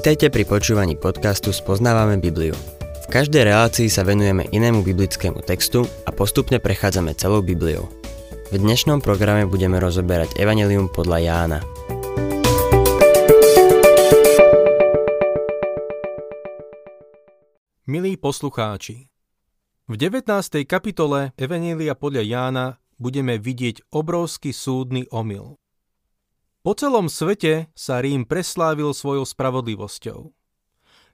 Vitajte pri počúvaní podcastu Spoznávame Bibliu. V každej relácii sa venujeme inému biblickému textu a postupne prechádzame celou Bibliou. V dnešnom programe budeme rozoberať Evangelium podľa Jána. Milí poslucháči, v 19. kapitole Evanielia podľa Jána budeme vidieť obrovský súdny omyl. Po celom svete sa Rím preslávil svojou spravodlivosťou.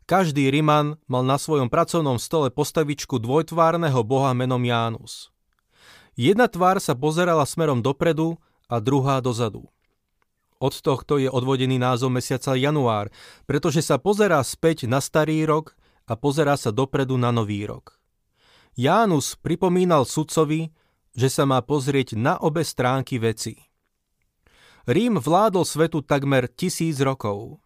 Každý Riman mal na svojom pracovnom stole postavičku dvojtvárneho boha menom Jánus. Jedna tvár sa pozerala smerom dopredu a druhá dozadu. Od tohto je odvodený názov mesiaca január, pretože sa pozerá späť na starý rok a pozerá sa dopredu na nový rok. Jánus pripomínal sudcovi, že sa má pozrieť na obe stránky veci. Rím vládol svetu takmer tisíc rokov.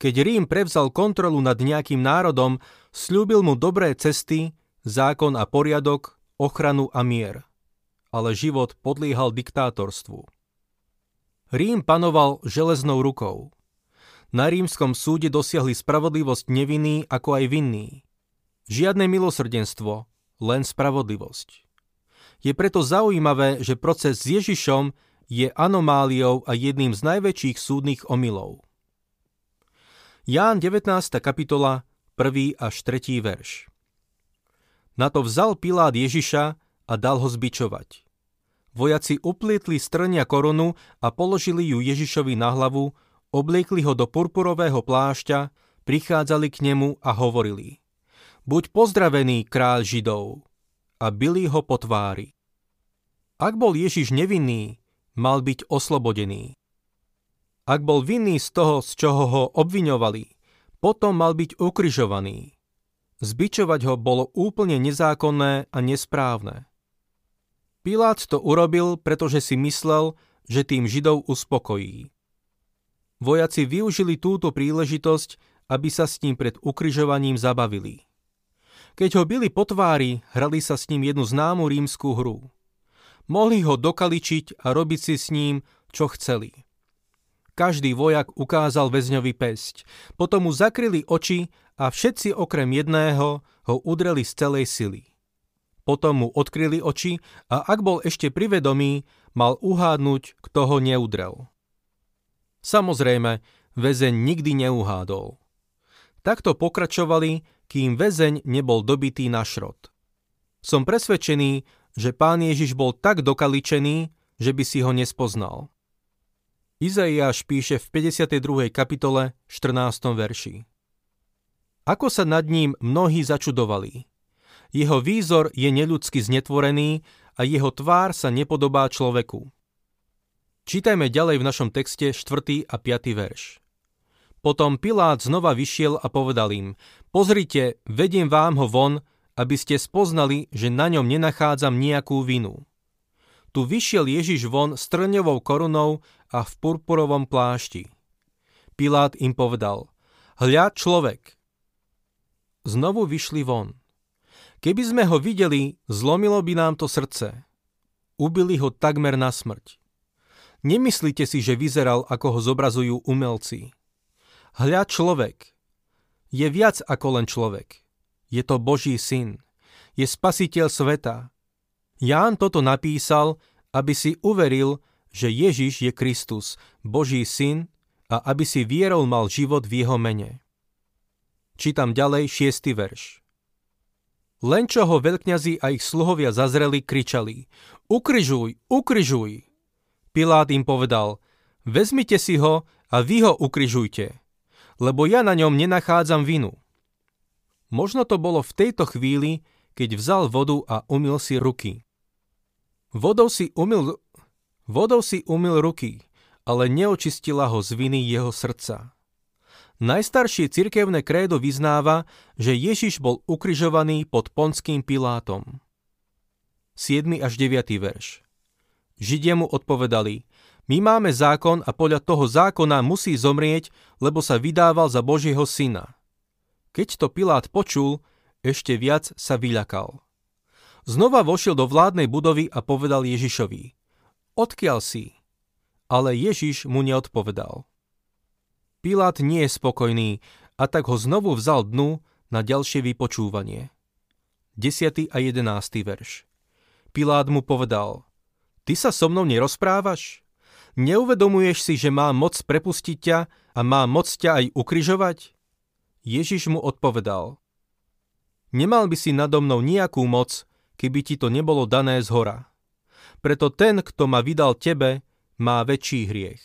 Keď Rím prevzal kontrolu nad nejakým národom, slúbil mu dobré cesty, zákon a poriadok, ochranu a mier. Ale život podliehal diktátorstvu. Rím panoval železnou rukou. Na rímskom súde dosiahli spravodlivosť nevinný ako aj vinný. Žiadne milosrdenstvo, len spravodlivosť. Je preto zaujímavé, že proces s Ježišom je anomáliou a jedným z najväčších súdnych omylov. Ján 19. kapitola, 1. až 3. verš. Na to vzal Pilát Ježiša a dal ho zbičovať. Vojaci uplietli strnia korunu a položili ju Ježišovi na hlavu, obliekli ho do purpurového plášťa, prichádzali k nemu a hovorili Buď pozdravený, kráľ Židov! A byli ho po tvári. Ak bol Ježiš nevinný, mal byť oslobodený. Ak bol vinný z toho, z čoho ho obviňovali, potom mal byť ukrižovaný. Zbičovať ho bolo úplne nezákonné a nesprávne. Pilát to urobil, pretože si myslel, že tým Židov uspokojí. Vojaci využili túto príležitosť, aby sa s ním pred ukrižovaním zabavili. Keď ho byli po tvári, hrali sa s ním jednu známu rímskú hru – Mohli ho dokaličiť a robiť si s ním, čo chceli. Každý vojak ukázal väzňovi pesť, potom mu zakryli oči a všetci okrem jedného ho udreli z celej sily. Potom mu odkryli oči a ak bol ešte privedomý, mal uhádnuť, kto ho neudrel. Samozrejme, väzeň nikdy neuhádol. Takto pokračovali, kým väzeň nebol dobitý na šrot. Som presvedčený, že pán Ježiš bol tak dokaličený, že by si ho nespoznal. Izaiáš píše v 52. kapitole 14. verši. Ako sa nad ním mnohí začudovali. Jeho výzor je neľudsky znetvorený a jeho tvár sa nepodobá človeku. Čítajme ďalej v našom texte 4. a 5. verš. Potom Pilát znova vyšiel a povedal im, pozrite, vediem vám ho von, aby ste spoznali, že na ňom nenachádzam nejakú vinu. Tu vyšiel Ježiš von s trňovou korunou a v purpurovom plášti. Pilát im povedal, hľa človek. Znovu vyšli von. Keby sme ho videli, zlomilo by nám to srdce. Ubili ho takmer na smrť. Nemyslíte si, že vyzeral, ako ho zobrazujú umelci. Hľa človek. Je viac ako len človek. Je to Boží syn. Je spasiteľ sveta. Ján toto napísal, aby si uveril, že Ježiš je Kristus, Boží syn a aby si vierou mal život v jeho mene. Čítam ďalej šiestý verš. Len čo ho veľkňazi a ich sluhovia zazreli, kričali Ukryžuj, ukryžuj! Pilát im povedal Vezmite si ho a vy ho ukryžujte, lebo ja na ňom nenachádzam vinu. Možno to bolo v tejto chvíli, keď vzal vodu a umil si ruky. Vodou si umil, vodou si umil ruky, ale neočistila ho z viny jeho srdca. Najstaršie cirkevné krédo vyznáva, že Ježiš bol ukrižovaný pod ponským Pilátom. 7. až 9. verš Židia mu odpovedali, my máme zákon a podľa toho zákona musí zomrieť, lebo sa vydával za Božieho syna. Keď to Pilát počul, ešte viac sa vyľakal. Znova vošiel do vládnej budovy a povedal Ježišovi, odkiaľ si? Ale Ježiš mu neodpovedal. Pilát nie je spokojný a tak ho znovu vzal dnu na ďalšie vypočúvanie. 10. a 11. verš. Pilát mu povedal, ty sa so mnou nerozprávaš? Neuvedomuješ si, že mám moc prepustiť ťa a mám moc ťa aj ukryžovať? Ježiš mu odpovedal, nemal by si nado mnou nejakú moc, keby ti to nebolo dané z hora. Preto ten, kto ma vydal tebe, má väčší hriech.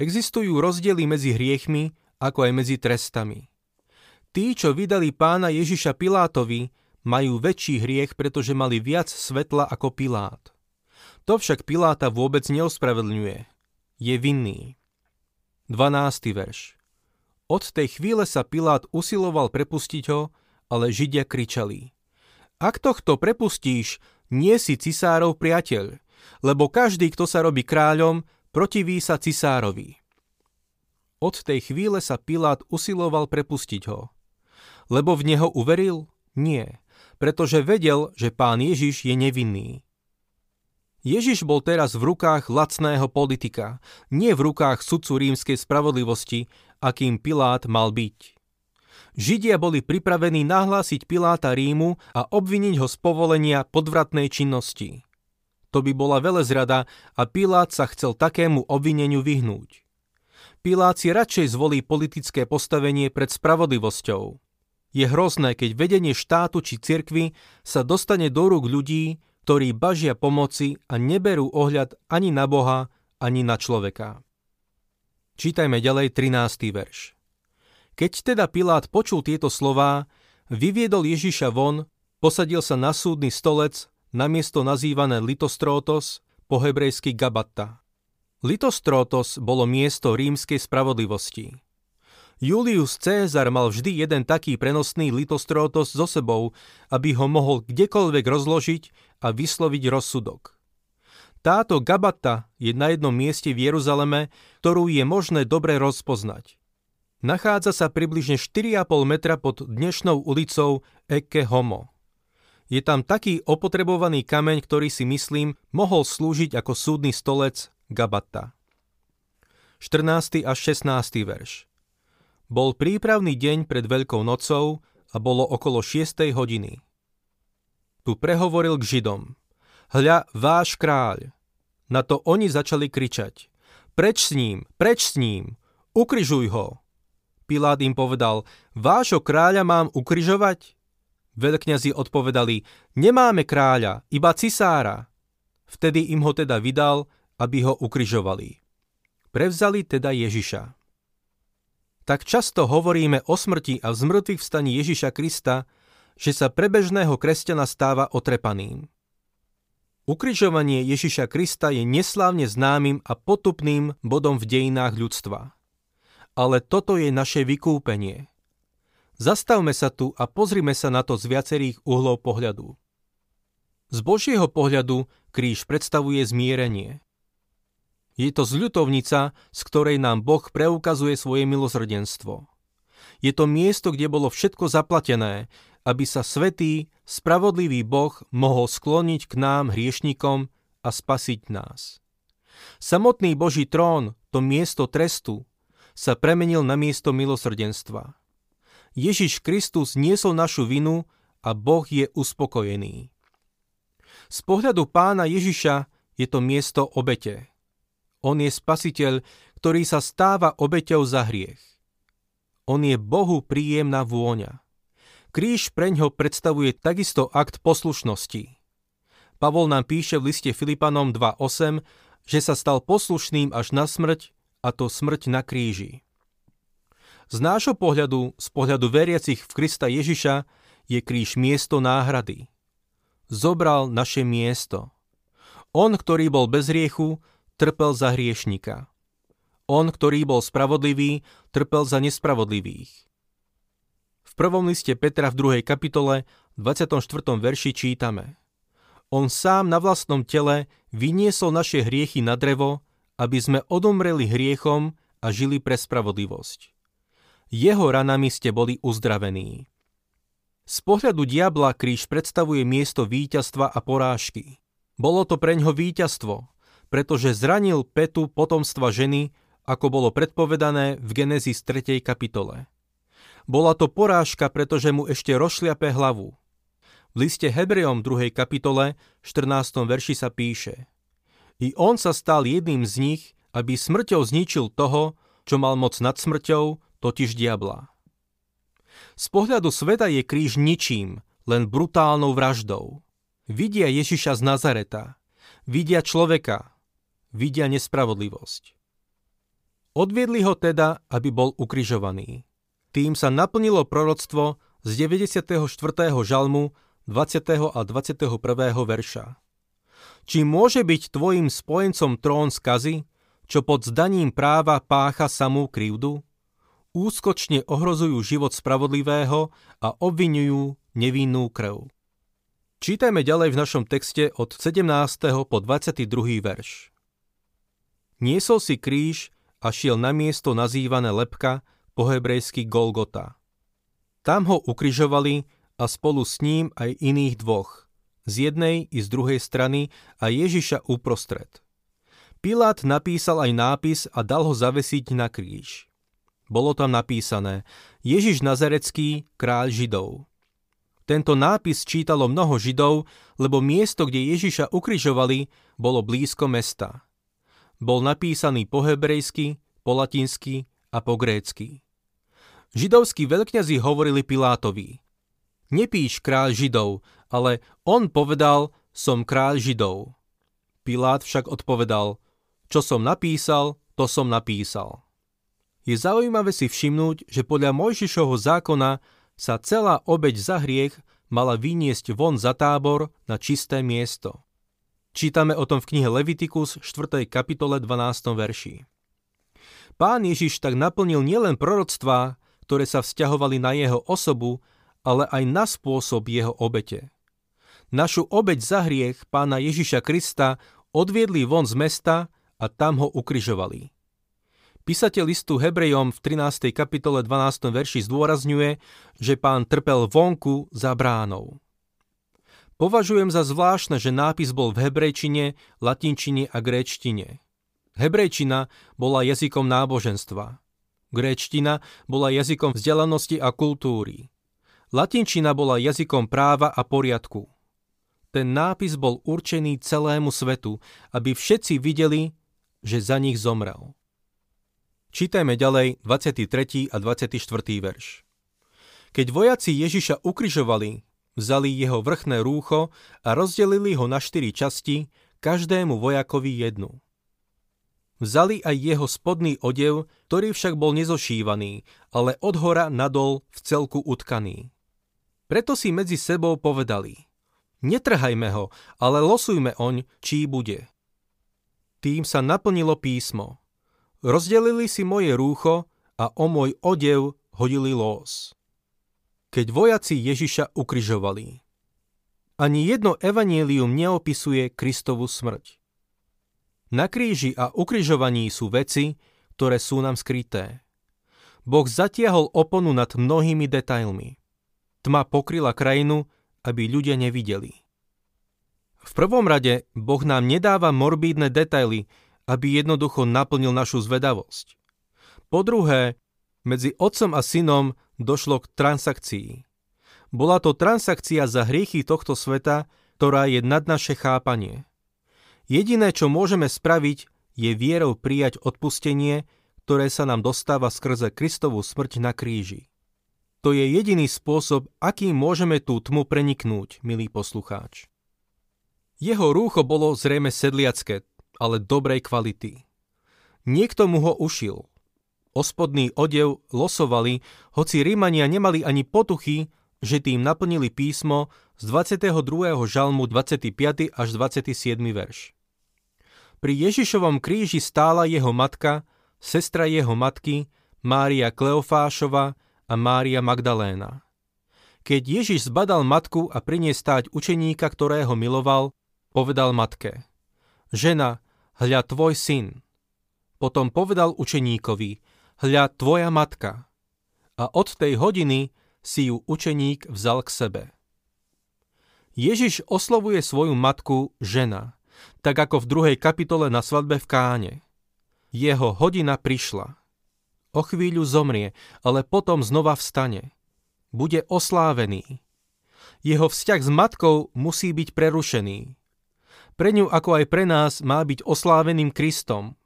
Existujú rozdiely medzi hriechmi, ako aj medzi trestami. Tí, čo vydali pána Ježiša Pilátovi, majú väčší hriech, pretože mali viac svetla ako Pilát. To však Piláta vôbec neospravedlňuje. Je vinný. 12. verš Od tej chvíle sa Pilát usiloval prepustiť ho, ale Židia kričali. Ak tohto prepustíš, nie si cisárov priateľ, lebo každý, kto sa robí kráľom, protiví sa cisárovi. Od tej chvíle sa Pilát usiloval prepustiť ho. Lebo v neho uveril? Nie, pretože vedel, že pán Ježiš je nevinný. Ježiš bol teraz v rukách lacného politika, nie v rukách sudcu rímskej spravodlivosti, akým Pilát mal byť. Židia boli pripravení nahlásiť Piláta Rímu a obviniť ho z povolenia podvratnej činnosti. To by bola velezrada a Pilát sa chcel takému obvineniu vyhnúť. Pilát si radšej zvolí politické postavenie pred spravodlivosťou. Je hrozné, keď vedenie štátu či cirkvy sa dostane do rúk ľudí, ktorí bažia pomoci a neberú ohľad ani na Boha, ani na človeka. Čítajme ďalej 13. verš. Keď teda Pilát počul tieto slová, vyviedol Ježiša von, posadil sa na súdny stolec, na miesto nazývané Litostrótos, po hebrejsky Gabatta. Litostrótos bolo miesto rímskej spravodlivosti. Julius Cézar mal vždy jeden taký prenosný litostrótos so sebou, aby ho mohol kdekoľvek rozložiť a vysloviť rozsudok. Táto gabata je na jednom mieste v Jeruzaleme, ktorú je možné dobre rozpoznať. Nachádza sa približne 4,5 metra pod dnešnou ulicou Eke Homo. Je tam taký opotrebovaný kameň, ktorý si myslím mohol slúžiť ako súdny stolec Gabata. 14. až 16. verš bol prípravný deň pred Veľkou nocou a bolo okolo 6. hodiny. Tu prehovoril k Židom. Hľa, váš kráľ. Na to oni začali kričať. Preč s ním, preč s ním, ukryžuj ho. Pilát im povedal, vášho kráľa mám ukryžovať? Veľkňazi odpovedali, nemáme kráľa, iba cisára. Vtedy im ho teda vydal, aby ho ukryžovali. Prevzali teda Ježiša tak často hovoríme o smrti a zmrtvých vstaní Ježiša Krista, že sa pre bežného kresťana stáva otrepaným. Ukrižovanie Ježiša Krista je neslávne známym a potupným bodom v dejinách ľudstva. Ale toto je naše vykúpenie. Zastavme sa tu a pozrime sa na to z viacerých uhlov pohľadu. Z Božieho pohľadu kríž predstavuje zmierenie. Je to zľutovnica, z ktorej nám Boh preukazuje svoje milosrdenstvo. Je to miesto, kde bolo všetko zaplatené, aby sa svetý, spravodlivý Boh mohol skloniť k nám hriešnikom a spasiť nás. Samotný Boží trón, to miesto trestu, sa premenil na miesto milosrdenstva. Ježiš Kristus niesol našu vinu a Boh je uspokojený. Z pohľadu pána Ježiša je to miesto obete. On je spasiteľ, ktorý sa stáva obeťou za hriech. On je Bohu príjemná vôňa. Kríž preňho predstavuje takisto akt poslušnosti. Pavol nám píše v liste Filipanom 2.8, že sa stal poslušným až na smrť, a to smrť na kríži. Z nášho pohľadu, z pohľadu veriacich v Krista Ježiša, je kríž miesto náhrady. Zobral naše miesto. On, ktorý bol bez riechu, trpel za hriešnika. On, ktorý bol spravodlivý, trpel za nespravodlivých. V prvom liste Petra v 2. kapitole 24. verši čítame On sám na vlastnom tele vyniesol naše hriechy na drevo, aby sme odomreli hriechom a žili pre spravodlivosť. Jeho ranami ste boli uzdravení. Z pohľadu diabla kríž predstavuje miesto víťazstva a porážky. Bolo to pre ňo víťazstvo, pretože zranil petu potomstva ženy ako bolo predpovedané v Genesis 3. kapitole. Bola to porážka, pretože mu ešte rozšliape hlavu. V liste Hebrejom 2. kapitole 14. verši sa píše I on sa stal jedným z nich, aby smrťou zničil toho, čo mal moc nad smrťou, totiž diabla. Z pohľadu sveta je kríž ničím, len brutálnou vraždou. Vidia Ježiša z Nazareta, vidia človeka, vidia nespravodlivosť. Odviedli ho teda, aby bol ukrižovaný. Tým sa naplnilo proroctvo z 94. žalmu 20. a 21. verša. Či môže byť tvojim spojencom trón skazy, čo pod zdaním práva pácha samú krivdu? Úskočne ohrozujú život spravodlivého a obvinujú nevinnú krv. Čítajme ďalej v našom texte od 17. po 22. verš. Niesol si kríž a šiel na miesto nazývané lepka, po hebrejsky Golgota. Tam ho ukrižovali a spolu s ním aj iných dvoch, z jednej i z druhej strany a Ježiša uprostred. Pilát napísal aj nápis a dal ho zavesiť na kríž. Bolo tam napísané Ježiš Nazarecký, kráľ Židov. Tento nápis čítalo mnoho Židov, lebo miesto, kde Ježiša ukrižovali, bolo blízko mesta bol napísaný po hebrejsky, po latinsky a po grécky. Židovskí veľkňazi hovorili Pilátovi. Nepíš kráľ Židov, ale on povedal, som kráľ Židov. Pilát však odpovedal, čo som napísal, to som napísal. Je zaujímavé si všimnúť, že podľa Mojžišovho zákona sa celá obeď za hriech mala vyniesť von za tábor na čisté miesto. Čítame o tom v knihe Levitikus 4. kapitole 12. verši. Pán Ježiš tak naplnil nielen proroctvá, ktoré sa vzťahovali na jeho osobu, ale aj na spôsob jeho obete. Našu obeť za hriech pána Ježiša Krista odviedli von z mesta a tam ho ukryžovali. Písateľ listu Hebrejom v 13. kapitole 12. verši zdôrazňuje, že pán trpel vonku za bránou. Považujem za zvláštne, že nápis bol v hebrejčine, latinčine a gréčtine. Hebrejčina bola jazykom náboženstva. Gréčtina bola jazykom vzdelanosti a kultúry. Latinčina bola jazykom práva a poriadku. Ten nápis bol určený celému svetu, aby všetci videli, že za nich zomrel. Čítajme ďalej 23. a 24. verš. Keď vojaci Ježiša ukrižovali, Vzali jeho vrchné rúcho a rozdelili ho na štyri časti, každému vojakovi jednu. Vzali aj jeho spodný odev, ktorý však bol nezošívaný, ale od hora nadol v celku utkaný. Preto si medzi sebou povedali, netrhajme ho, ale losujme oň, čí bude. Tým sa naplnilo písmo. Rozdelili si moje rúcho a o môj odev hodili los keď vojaci Ježiša ukryžovali. Ani jedno evanielium neopisuje Kristovu smrť. Na kríži a ukryžovaní sú veci, ktoré sú nám skryté. Boh zatiahol oponu nad mnohými detailmi. Tma pokryla krajinu, aby ľudia nevideli. V prvom rade Boh nám nedáva morbídne detaily, aby jednoducho naplnil našu zvedavosť. Po druhé, medzi otcom a synom došlo k transakcii. Bola to transakcia za hriechy tohto sveta, ktorá je nad naše chápanie. Jediné, čo môžeme spraviť, je vierou prijať odpustenie, ktoré sa nám dostáva skrze Kristovú smrť na kríži. To je jediný spôsob, akým môžeme tú tmu preniknúť, milý poslucháč. Jeho rúcho bolo zrejme sedliacké, ale dobrej kvality. Niekto mu ho ušil – ospodný odev losovali, hoci Rímania nemali ani potuchy, že tým naplnili písmo z 22. žalmu 25. až 27. verš. Pri Ježišovom kríži stála jeho matka, sestra jeho matky, Mária Kleofášova a Mária Magdaléna. Keď Ježiš zbadal matku a pri nej stáť učeníka, ktorého miloval, povedal matke, žena, hľa tvoj syn. Potom povedal učeníkovi, hľa tvoja matka. A od tej hodiny si ju učeník vzal k sebe. Ježiš oslovuje svoju matku žena, tak ako v druhej kapitole na svadbe v Káne. Jeho hodina prišla. O chvíľu zomrie, ale potom znova vstane. Bude oslávený. Jeho vzťah s matkou musí byť prerušený. Pre ňu ako aj pre nás má byť osláveným Kristom.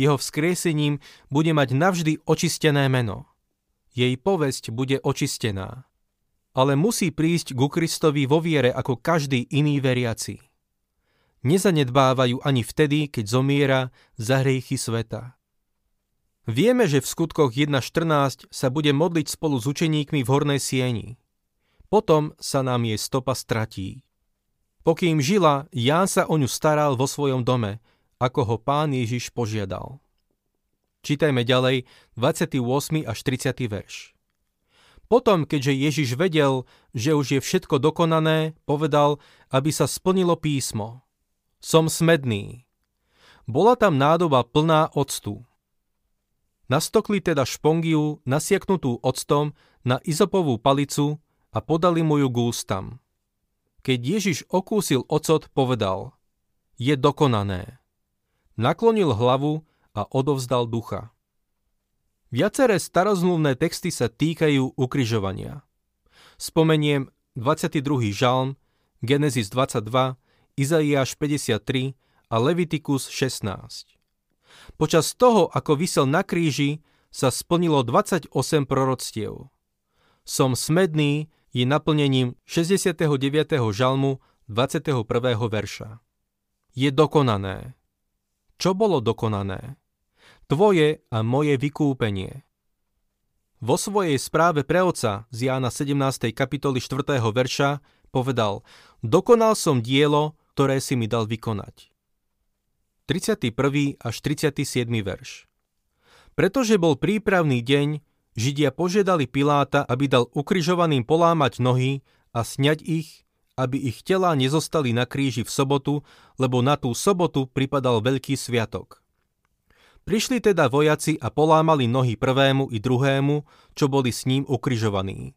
Jeho vzkriesením bude mať navždy očistené meno. Jej povesť bude očistená. Ale musí prísť ku Kristovi vo viere ako každý iný veriaci. Nezanedbávajú ani vtedy, keď zomiera za hriechy sveta. Vieme, že v skutkoch 1.14 sa bude modliť spolu s učeníkmi v hornej sieni. Potom sa nám jej stopa stratí. Pokým žila, Ján sa o ňu staral vo svojom dome, ako ho pán Ježiš požiadal. Čítajme ďalej 28. až 30. verš. Potom, keďže Ježiš vedel, že už je všetko dokonané, povedal, aby sa splnilo písmo. Som smedný. Bola tam nádoba plná octu. Nastokli teda špongiu, nasiaknutú octom, na izopovú palicu a podali mu ju k. Keď Ježiš okúsil ocot, povedal, je dokonané. Naklonil hlavu a odovzdal ducha. Viaceré starozmluvné texty sa týkajú ukrižovania. Spomeniem 22. žalm, Genesis 22, Izaiáš 53 a Levitikus 16. Počas toho, ako vysel na kríži, sa splnilo 28 proroctiev. Som smedný je naplnením 69. žalmu 21. verša. Je dokonané. Čo bolo dokonané? Tvoje a moje vykúpenie. Vo svojej správe pre oca z Jána 17. kapitoly 4. verša povedal Dokonal som dielo, ktoré si mi dal vykonať. 31. až 37. verš. Pretože bol prípravný deň, Židia požiadali Piláta, aby dal ukrižovaným polámať nohy a sňať ich, aby ich tela nezostali na kríži v sobotu, lebo na tú sobotu pripadal veľký sviatok. Prišli teda vojaci a polámali nohy prvému i druhému, čo boli s ním ukrižovaní.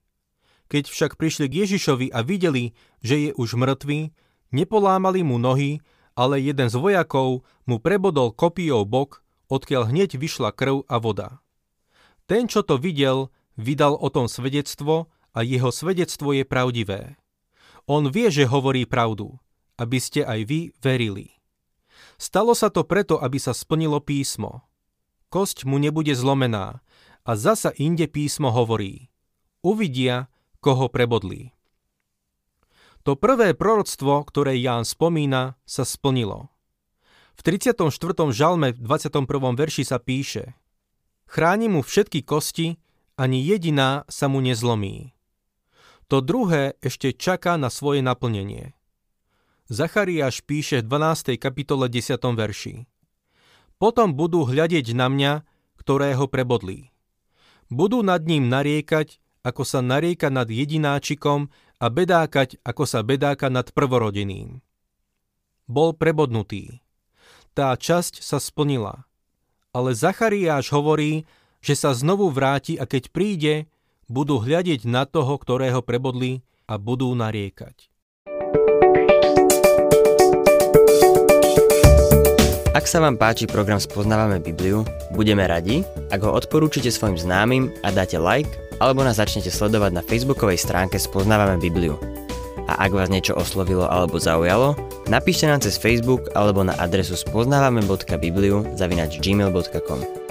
Keď však prišli k Ježišovi a videli, že je už mŕtvý, nepolámali mu nohy, ale jeden z vojakov mu prebodol kopijou bok, odkiaľ hneď vyšla krv a voda. Ten, čo to videl, vydal o tom svedectvo a jeho svedectvo je pravdivé. On vie, že hovorí pravdu, aby ste aj vy verili. Stalo sa to preto, aby sa splnilo písmo. Kosť mu nebude zlomená a zasa inde písmo hovorí. Uvidia, koho prebodli. To prvé proroctvo, ktoré Ján spomína, sa splnilo. V 34. žalme v 21. verši sa píše Chráni mu všetky kosti, ani jediná sa mu nezlomí. To druhé ešte čaká na svoje naplnenie. Zachariáš píše v 12. kapitole 10. verši Potom budú hľadieť na mňa, ktorého prebodli. Budú nad ním nariekať, ako sa narieka nad jedináčikom a bedákať, ako sa bedáka nad prvorodeným. Bol prebodnutý. Tá časť sa splnila. Ale Zachariáš hovorí, že sa znovu vráti a keď príde, budú hľadiť na toho, ktorého prebodli a budú nariekať. Ak sa vám páči program Spoznávame Bibliu, budeme radi, ak ho odporúčite svojim známym a dáte like alebo nás začnete sledovať na facebookovej stránke Spoznávame Bibliu. A ak vás niečo oslovilo alebo zaujalo, napíšte nám cez Facebook alebo na adresu spoznávame.bibliu zavinač gmail.com.